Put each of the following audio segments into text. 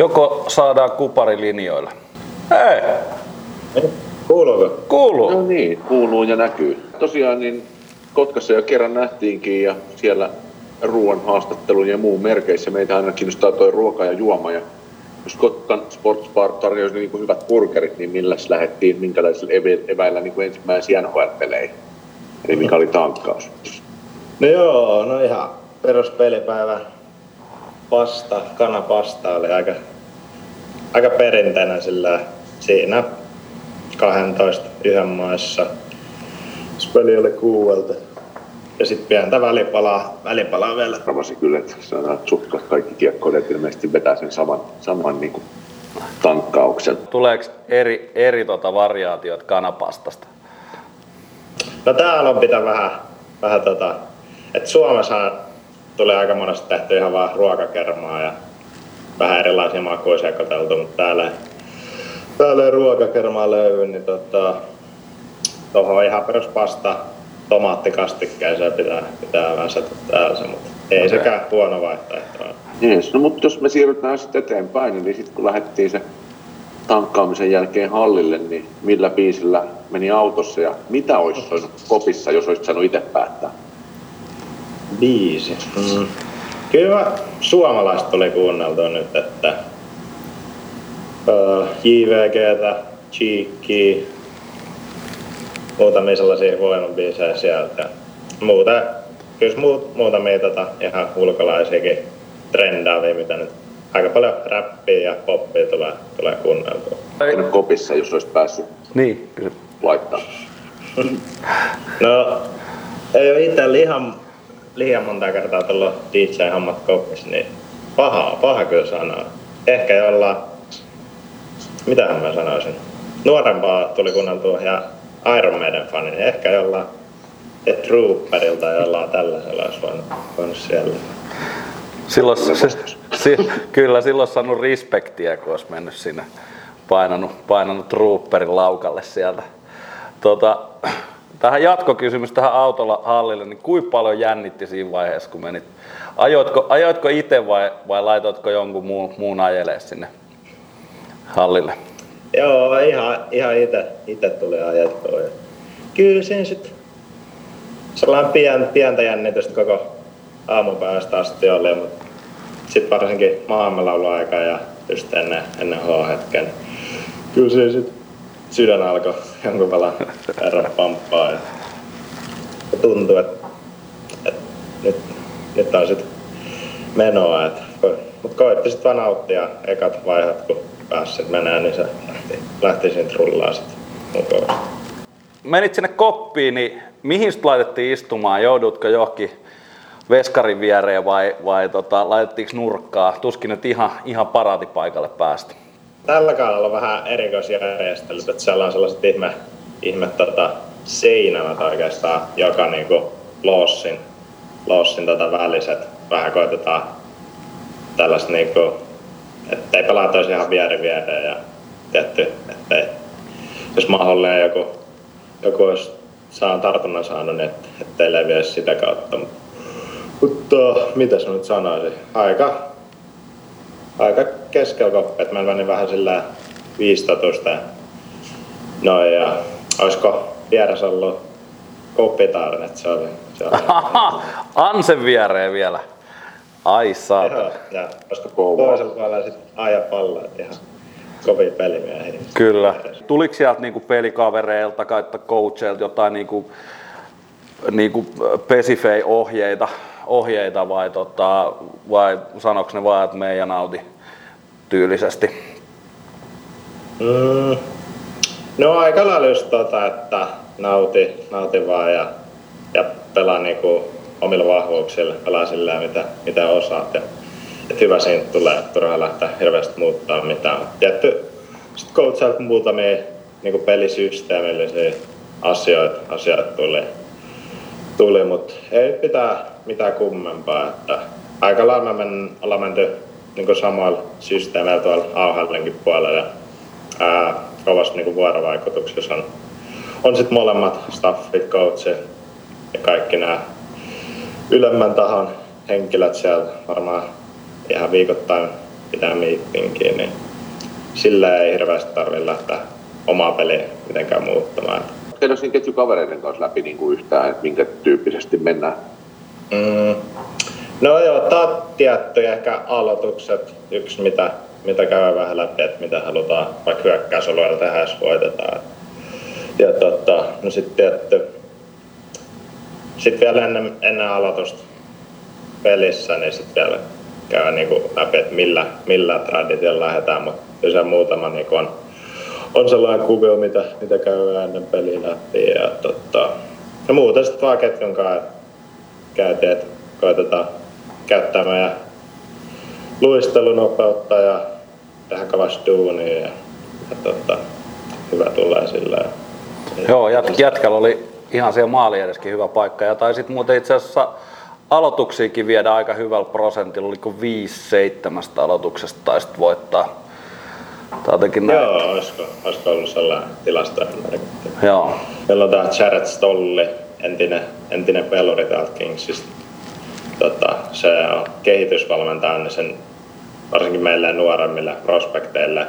Joko saadaan kupari linjoille? Hei! Kuuluuko? Kuuluu. No niin, kuuluu ja näkyy. Tosiaan niin Kotkassa jo kerran nähtiinkin ja siellä ruoan haastattelun ja muun merkeissä meitä aina kiinnostaa toi ruoka ja juoma. Ja jos Kotkan Sports Bar tarjosi niin kuin hyvät burgerit, niin milläs lähdettiin, minkälaisilla eväillä niin kuin ensimmäisiä NHL-peleihin? Eli mikä oli tankkaus? No joo, no ihan peruspelipäivä pasta, kanapasta oli aika, aika perinteinen sillä siinä 12 yhden maissa. Se peli oli kuuelta. Ja sitten pientä välipalaa, välipalaa vielä. Arvasin kyllä, että saadaan sutkat kaikki kiekkoilijat ilmeisesti vetää sen saman, saman niin kuin tankkauksen. Tuleeko eri, eri tota variaatiot kanapastasta? No täällä on pitää vähän, vähän tota, että Suomessa tulee aika monesti tehty ihan vaan ruokakermaa ja vähän erilaisia makuja sekoiteltu, mutta täällä, täällä ei ruokakermaa löydy, niin tota, tuohon on ihan peruspasta tomaattikastikkeeseen pitää, pitää väsätä täällä se, mutta ei Okei. sekään huono vaihtoehto. Jees, no mutta jos me siirrytään sitten eteenpäin, niin sitten kun lähdettiin se tankkaamisen jälkeen hallille, niin millä biisillä meni autossa ja mitä olisi soinut kopissa, jos olisit saanut itse päättää? Biisi. Mm. Kyllä suomalaista tuli kuunneltua nyt, että uh, JVGtä, Cheekkiä, muutamia sellaisia voimabiisejä sieltä. Muuta, kyllä muut, muutamia tota, ihan ulkolaisiakin trendaavia, mitä nyt aika paljon räppiä ja poppia tulee, tulee kuunneltua. Ei. Kopissa, jos olisi päässyt Niin, kyllä. laittaa. No, ei ole itse liian, liian monta kertaa tullut DJ-hommat kopissa, niin paha, paha kyllä sanoa. Ehkä jollain, mitähän mä sanoisin, nuorempaa tuli kuunneltua ja Iron Maiden fani, niin ehkä jollain The Trooperilta jollain tällaisella olisi voinut, voinut siellä. Silloin, se, si, kyllä silloin saanut respektiä, kun olisi mennyt sinne painanut, painanut trooperin laukalle sieltä. Tota, tähän jatkokysymys tähän autolla hallille, niin kuinka paljon jännitti siinä vaiheessa, kun menit? Ajoitko, ajoitko itse vai, vai laitoitko jonkun muun, muun ajelee sinne hallille? Joo, ihan, ihan ite, ite tuli ajettua. Kyllä siinä sitten sellainen pien, pientä jännitystä koko aamupäivästä asti oli, mutta sitten varsinkin maailmanlauluaika ja just ennen, ennen H-hetken. Kyllä siinä sitten sydän alkoi jonkun verran pamppaa ja tuntui, että, että nyt, nyt on sitten menoa. Että, mutta koitti sitten vaan nauttia ekat vaiheet, kun pääsi sit menee, niin se lähti, lähti siitä rullaa sitten. Menit sinne koppiin, niin mihin sut laitettiin istumaan? Joudutko johonkin veskarin viereen vai, vai tota, laitettiinko nurkkaa? Tuskin nyt ihan, ihan paraatipaikalle päästä. Tällä kaudella vähän erikoisjärjestelyt, että siellä on sellaiset ihme, ihme tota, seinämät oikeastaan, joka niinku lossin, lossin tota väliset. Vähän koitetaan tällaista niinku, ettei pelata ihan vieri viereen ja tietty, ettei, jos mahdollinen joku, joku olisi saa tartunnan saanut, niin et, ettei leviäisi sitä kautta. Mutta, mitäs mä nyt sanoisin? Aika aika keskellä että mä menin vähän sillä viistatusta. ja Noin ja olisiko vieressä ollut koppitarn, että se oli, se oli Ansen viereen vielä. Ai saatana. Joo, ja olisiko toisella puolella sitten aja pallo, että ihan kovia pelimiehiä. Kyllä. Tuliko sieltä niinku pelikavereilta tai coacheilta jotain niinku, niinku pesifei ohjeita, vai, tota, vai sanoiko ne vaan, että me ja nauti tyylisesti? Mm. No aika lailla just tota, että nauti, nauti vaan ja, ja pelaa niinku omilla vahvuuksilla, pelaa sillä mitä, mitä osaat. Ja, et hyvä siinä tulee, että turhaa lähteä hirveästi muuttaa mitään. Tietty, sitten coachailta muutamia niinku pelisysteemillisiä asioita, asioita tuli, tuli mutta ei pitää mitään kummempaa. Että aika lailla me ollaan menty niin samoilla systeemeillä tuolla AHLnkin puolella. Ää, kovasti niin vuorovaikutuksessa on, on sitten molemmat staffit, coachit ja kaikki nämä ylemmän tahon henkilöt siellä varmaan ihan viikoittain pitää miippinkin, niin sillä ei hirveästi tarvitse lähteä omaa peliä mitenkään muuttamaan. Teillä siinä ketjukavereiden kanssa läpi niin kuin yhtään, että minkä tyyppisesti mennään? Mm. No joo, tietty ehkä aloitukset, yksi mitä, mitä käy vähän läpi, että mitä halutaan vaikka hyökkäysalueella tehdä, jos voitetaan. Ja tota, no sitten tietty, sitten vielä ennen, ennen aloitusta pelissä, niin sitten vielä käy niinku läpi, että millä, millä traditiolla lähdetään, mutta kyllä se muutama niinku on, on sellainen kuvio, mitä, mitä käy ennen peliä läpi. Ja, tota, ja muuten sitten vaan ketjun kanssa käytiin, että koitetaan käyttää meidän luistelunopeutta ja tehdä kovasti duunia ja, ja tota, hyvä tulee sillä. Joo, jät, jätkällä oli ihan siellä maali edeskin hyvä paikka ja taisit muuten itse asiassa aloituksiakin viedä aika hyvällä prosentilla, oliko 5-7 aloituksesta taisit voittaa. Tai jotenkin näin. Joo, olisiko, olisiko ollut sellainen tilasto. Joo. Meillä on tämä Jared Stolli, entinen, entinen peluri täältä Kingsista. Tota, se on kehitysvalmentaja, niin sen varsinkin meille nuoremmille prospekteille,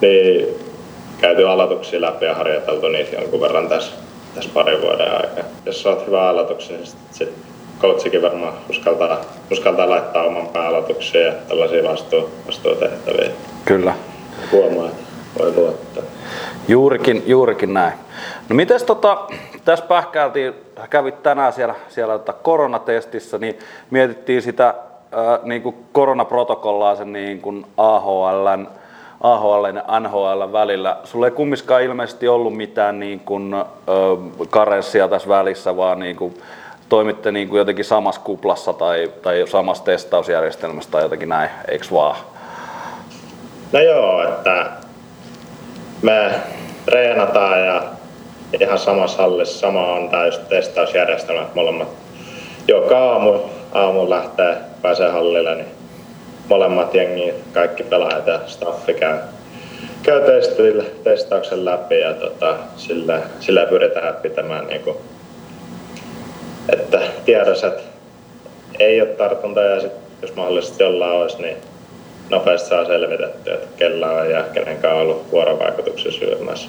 niin käyty aloituksia läpi ja harjoiteltu niitä jonkun verran tässä, tässä parin vuoden aikana. Jos olet hyvä aloituksia, niin sitten sit coachikin varmaan uskaltaa, uskaltaa laittaa oman pääaloituksia ja tällaisia vastuu, vastuutehtäviä. Kyllä. Huomaa, että voi luottaa. Juurikin, juurikin näin. No mites tota, tässä pähkäiltiin, kävit tänään siellä, siellä tota koronatestissä, niin mietittiin sitä äh, niin kuin koronaprotokollaa sen niin kuin AHLn, AHL ja NHL välillä. Sulla ei kummiskaan ilmeisesti ollut mitään niin kuin, äh, karenssia tässä välissä, vaan niin kuin, toimitte niin kuin jotenkin samassa kuplassa tai, tai samassa testausjärjestelmässä tai jotenkin näin, eikö vaan? No joo, että me treenataan ja ihan samassa hallissa sama on tämä just testausjärjestelmät molemmat. Joka aamu, aamu lähtee, pääsee hallille, niin molemmat jengi, kaikki pelaajat ja staffi käy, käy testillä, testauksen läpi ja tota, sillä, sillä pyritään pitämään niin kuin, että tiedossa, että ei ole tartunta ja sit, jos mahdollisesti jollain olisi, niin nopeasti saa selvitettyä, että kellä on ja kenenkään on ollut vuorovaikutuksessa syömässä.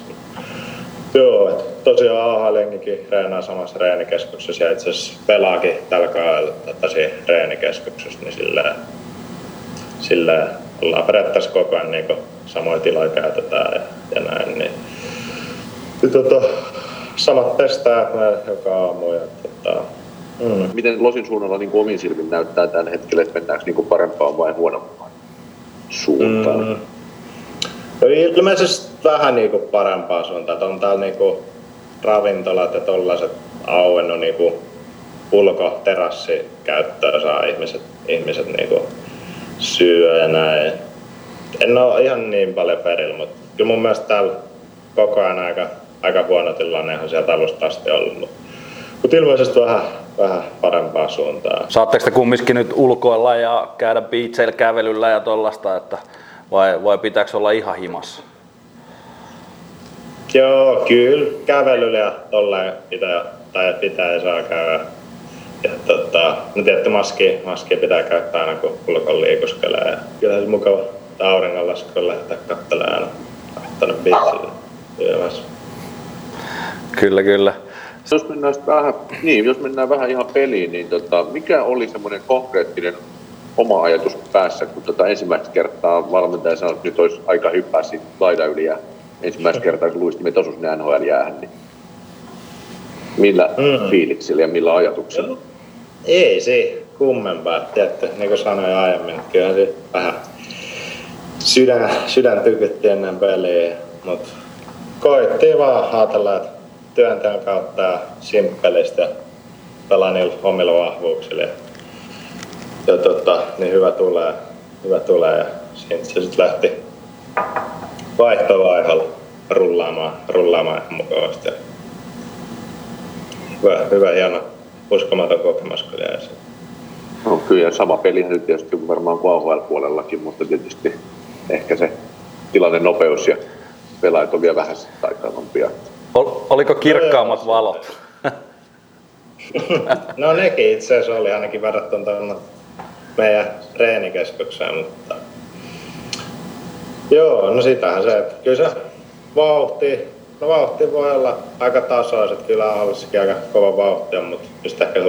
Joo, että tosiaan AHL-jengikin reenaa samassa reenikeskuksessa ja itse asiassa pelaakin tällä kaudella tässä reenikeskuksessa, niin sillä, sillä ollaan periaatteessa koko ajan niin samoja tiloja käytetään ja, ja näin. Niin, niin tota, samat testaa joka aamu. Ja, tota, mm. Miten Losin suunnalla niin omin silmin näyttää tällä hetkellä, että mennäänkö niin parempaan vai huonompaan suuntaan? Mm. No ilmeisesti vähän niin kuin parempaa suuntaan. On täällä niin kuin ravintolat ja tollaiset auennut niin kuin ulkoterassi-käyttöä saa ihmiset, ihmiset niin kuin syö ja näin. En ole ihan niin paljon perillä, mutta kyllä mun mielestä täällä koko ajan aika, aika huono tilanne on sieltä alusta asti ollut. Mutta, mutta ilmeisesti vähän, vähän parempaa suuntaa. Saatteko te kumminkin nyt ulkoilla ja käydä beacheillä kävelyllä ja tollasta, että vai, vai pitääkö olla ihan himassa? Joo, kyllä kävelyllä ja tolleen pitää, tai pitää ja saa käydä. Ja tota, no tietty maski, maski pitää käyttää aina kun ulkon liikuskelee. Ja kyllä se mukava auringonlasku kun lähtee katselemaan aina tuonne beachille Kyllä, kyllä. Jos mennään vähän, niin, jos mennään vähän ihan peliin, niin tota, mikä oli semmoinen konkreettinen oma ajatus päässä, kun tota ensimmäistä kertaa valmentaja sanoi, että nyt olisi aika hyppää siitä laidan yli ja ensimmäistä kertaa kun luistimet osuisi ne NHL jäähän, niin millä mm. fiiliksillä ja millä ajatuksilla? Ei se kummempaa, tiedätte, niin kuin sanoin aiemmin, kyllä se vähän sydän, sydän tykytti ennen peliä, mutta koettiin vaan ajatella, että työnteon kautta ja simppelistä pelaa niillä omilla vahvuuksilla. Ja tota, niin hyvä tulee, hyvä tulee ja siitä se sitten lähti vaihtovaiheella rullaamaan, rullaamaan mukavasti. Hyvä, hyvä hieno, uskomaton kokemus kyllä No kyllä, sama peli nyt tietysti varmaan kuin AHL-puolellakin, mutta tietysti ehkä se tilanne nopeus ja pelaajat on vielä vähän taitavampia. Ol, oliko kirkkaammat valot? no nekin itse asiassa oli ainakin verrattuna meidän treenikeskukseen, mutta Joo, no sitähän se, kyllä se vauhti, no vauhti voi olla aika tasaiset, kyllä Allissakin aika kova vauhti on, mutta just ehkä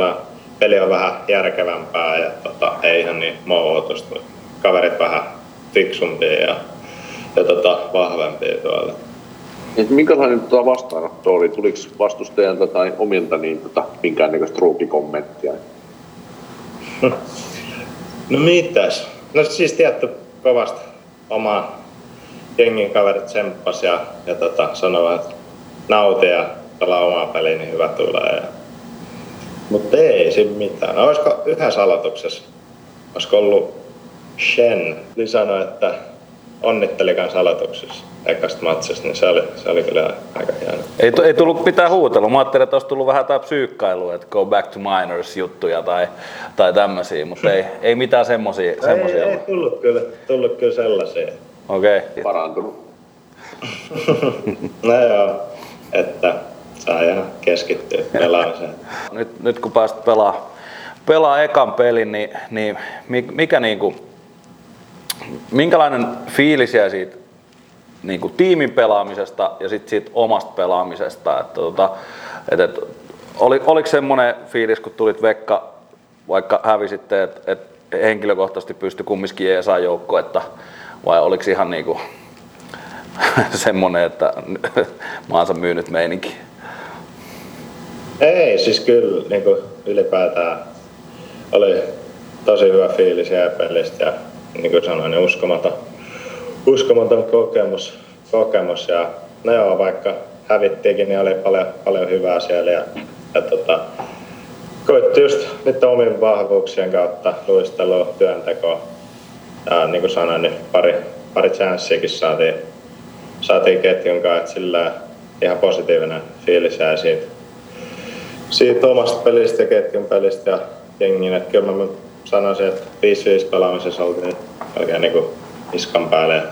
peli on vähän järkevämpää ja tota, ei ihan niin mouhotusta. Kaverit vähän fiksumpia ja, ja tota, vahvempia tuolla. Et minkälainen tota vastaanotto oli? Tuliko vastustajalta tai omilta niin tota, minkäännäköistä ruukikommenttia? No mitäs? No siis tietty kovasti oma jengin kaverit tsemppas ja, ja tota, sanovat, että nauti ja pelaa omaa peliä, niin hyvä tulee. Ja... Mutta ei siinä mitään. No, olisiko yhdessä aloituksessa, olisiko ollut Shen, niin sanoi, että onnitteli kanssa aloituksessa ekasta matsista, niin se oli, se oli kyllä aika hieno. Ei, ei tullut pitää huutella. Mä ajattelin, että olisi tullut vähän jotain psyykkailua, että go back to minors juttuja tai, tai tämmöisiä, mutta ei, ei mitään semmosia. semmosia ei, ei tullut, kyllä, tullut kyllä sellaisia. Okei. Okay. Parantunut. no joo, että saa ihan keskittyä pelaamiseen. Nyt, nyt kun pääsit pelaa, pelaa ekan pelin, niin, niin mikä niinku, minkälainen fiilis jäi siitä niin kuin tiimin pelaamisesta ja sitten siitä omasta pelaamisesta. Että, tota, et, et, oli, oliko semmoinen fiilis, kun tulit Vekka, vaikka hävisitte, että et henkilökohtaisesti pystyi kumminkin ESA joukko, että vai oliko ihan niin kuin semmoinen, että maansa myynyt meininki? Ei, siis kyllä niin kuin ylipäätään oli tosi hyvä fiilis ja pelistä ja niin kuin sanoin, niin uskomaton uskomaton kokemus, kokemus ja no joo, vaikka hävittiinkin, niin oli paljon, paljon hyvää siellä ja, ja tota, koitti just nyt omien vahvuuksien kautta luistelua, työntekoa. Ja niin kuin sanoin, niin pari, pari chanssiakin saatiin, saatiin ketjun kanssa, että sillä ihan positiivinen fiilis jäi siitä, siitä omasta pelistä ja ketjun pelistä ja jengin. Että kyllä mä sanoisin, että 5-5 pelaamisessa oltiin oikein niin kuin iskan päälle.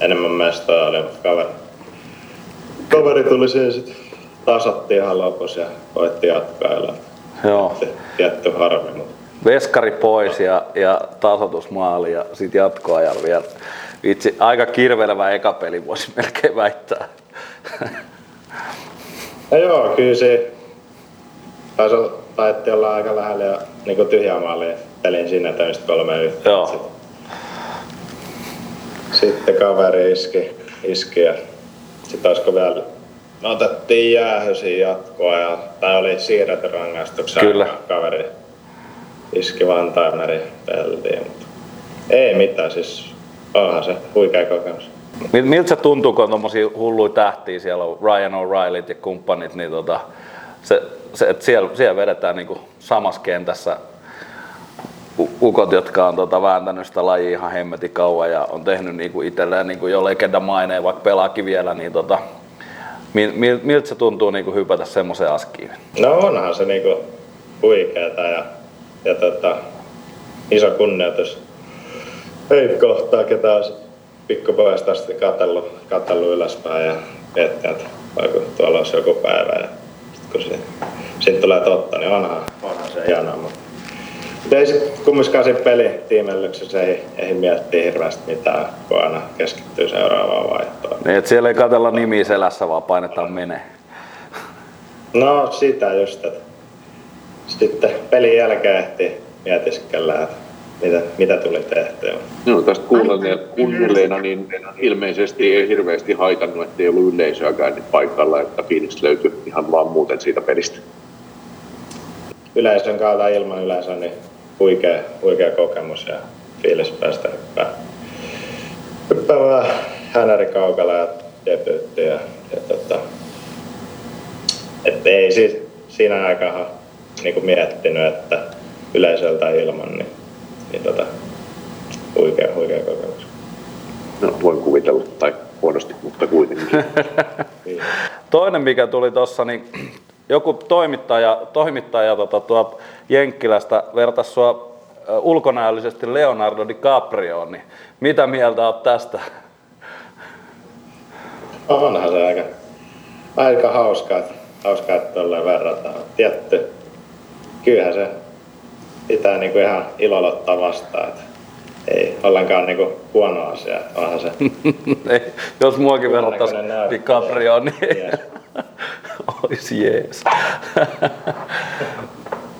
Enemmän mestoja oli, mutta kaveri, kaveri tuli siihen sitten tasattiin ihan lopussa ja koitti jatkaa. Joo. Tietty harmi, mutta veskari pois ja, ja tasoitusmaali ja sitten jatkoajalla vielä. Vitsi, aika kirvelevä eka peli voisi melkein väittää. No joo, kyllä se taisi taitti olla aika lähellä ja niin tyhjää maalia pelin sinne tämmöistä kolme yhteen. Joo. Sitten kaveri iski, iski ja sitten olisiko vielä me otettiin jäähysiin jatkoa ja, tai oli siirretty rangaistuksen Kyllä. kaveri iski Vantaimeri peltiin. Mutta ei mitään, siis onhan se huikea kokemus. Miltä se tuntuu, kun on tommosia hulluja tähtiä, siellä on Ryan O'Reillyt ja kumppanit, niin tota, se, se, että siellä, siellä vedetään niin samassa kentässä ukot, jotka on tota, vääntänyt sitä lajia ihan hemmetin kauan ja on tehnyt niin itselleen niin kuin jo legendamaineen, vaikka pelaakin vielä, niin tota, mil, mil, miltä se tuntuu niin kuin hypätä semmoiseen askiin? No onhan se niin kuin huikeeta ja, ja tota, iso kunnioitus heitä kohtaa, ketä on pikkupojasta asti katsellut, katsellut ylöspäin ja miettiä, että vaikka tuolla olisi joku päivä. Ja sit kun se, siitä tulee totta, niin onhan, onhan se hienoa. Mutta ei sitten kumminkaan siinä pelitiimellyksessä ei, ei miettiä hirveästi mitään, kun aina keskittyy seuraavaan vaihtoon. Niin, että siellä ei katsella nimi selässä, vaan painetaan menee. No sitä just, että sitten pelin jälkeen ehti mietiskellä, että mitä, mitä tuli tehtyä. No tästä kuunnelleena, niin ilmeisesti ei hirveästi haitannut, että ei ollut yleisöäkään nyt paikalla, että fiilis löytyi ihan vaan muuten siitä pelistä. Yleisön kautta ilman yleisöä, niin huikea, huikea kokemus ja fiilis päästä hyppää, hyppäämään hänäri kaukalla ja debyytti. Ja, ja tota, et ei siis siinä aikaa niin miettinyt, että yleisöltä ilman, niin, niin tota, huikea, huikea kokemus. No, voin kuvitella, tai huonosti, mutta kuitenkin. Toinen, mikä tuli tuossa, niin joku toimittaja, toimittaja tota, tuolta Jenkkilästä vertasi sua ulkonäöllisesti Leonardo DiCaprioon, niin mitä mieltä olet tästä? Onhan se aika, aika hauskaa, hauskaa että verrataan. Tietty, kyllähän se pitää niinku ihan ilolla ottaa vastaan. Että ei ollenkaan niinku huono asia. Onhan se Ei, jos muakin näyttää. DiCaprioon, niin Jees. olisi jees.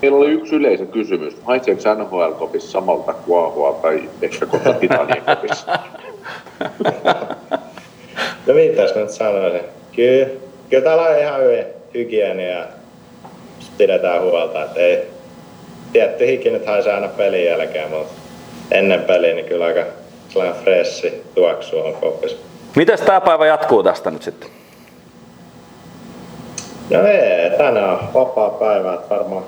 Meillä oli yksi yleisö kysymys. Haiseeko NHL-kopissa samalta kuahua tai ehkä kohta Titanien kopissa? No mitäs mä nyt sanoisin? Kyllä, kyllä täällä on ihan hyvin hygienia ja pidetään huolta, että ei tietty hiki nyt haisee aina pelin jälkeen, mutta ennen peliä niin kyllä aika sellainen freshi tuoksu on kopissa. Miten tämä päivä jatkuu tästä nyt sitten? No ei, tänään on vapaa päivä, että varmaan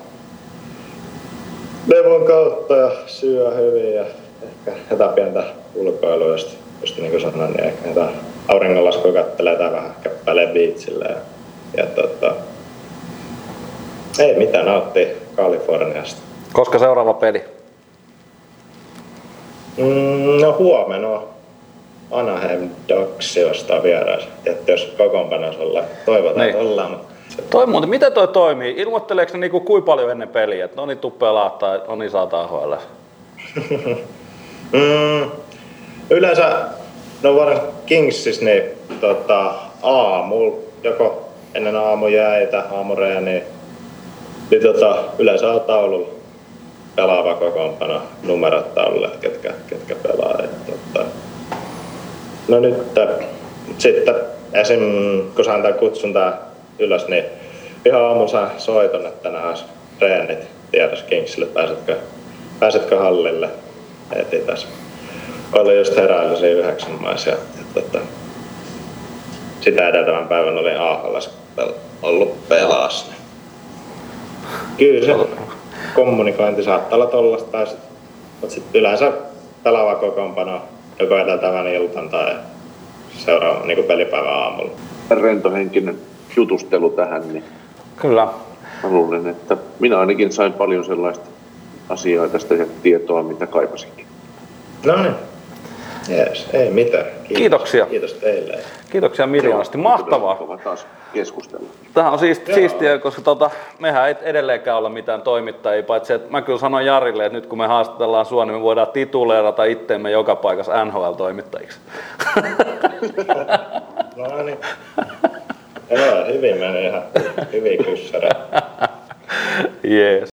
levon kautta ja syö hyvin ja ehkä jotain pientä ulkoilua, just, just niin kuin sanoin, niin ehkä jotain auringonlaskua kattelee tai vähän käppäilee biitsille ja, ja tota, ei mitään, nauttii Kaliforniasta. Koska seuraava peli? Mm, no huomenna Anaheim Ducks vastaan vierais. Tietysti jos kokoonpanossa ollaan, toivotaan, Niin. että ollaan, Toi muuten, miten toi toimii? Ilmoitteleeko ne niinku kuin paljon ennen peliä, että no niin tuu pelaa tai no niin saat AHL? Mm, yleensä, no varmaan Kingsis, niin tota, aamulla, joko ennen aamujäitä, aamureeniä, niin tota, yleensä on taululla pelaava kokoonpano, numerot taululle, ketkä, ketkä pelaa. Et, tota, no nyt sitten esim. kun sain tämän kutsun tää ylös, niin ihan aamulla sain soiton, että tänään olisi treenit tiedossa Kingsille, pääsetkö, pääsetkö hallille heti tässä. Oli just heräily siinä yhdeksän maissa tota, sitä edeltävän päivän olin AHL ollut pelas. Kyllä se kommunikointi saattaa olla tollasta sit, mutta sitten yleensä pelaava kokoonpano joko edeltävän iltan tai seuraava niin pelipäivän aamulla. Rentohenkinen jutustelu tähän, niin Kyllä. mä luulen, että minä ainakin sain paljon sellaista asiaa tästä ja tietoa, mitä kaipasinkin. No niin. Jees, ei mitään. Kiitos. Kiitoksia. Kiitos teille. Kiitoksia miljoonasti. Mahtavaa. Taas keskustella. Tämä on siisti, Joo. siistiä, koska tota, mehän ei edelleenkään olla mitään toimittajia, paitsi että mä kyllä sanoin Jarille, että nyt kun me haastatellaan sua, niin me voidaan tituleerata itteemme joka paikassa NHL-toimittajiksi. No niin. Joo, hyvin meni ihan hyvin kyssäreitä. Jees.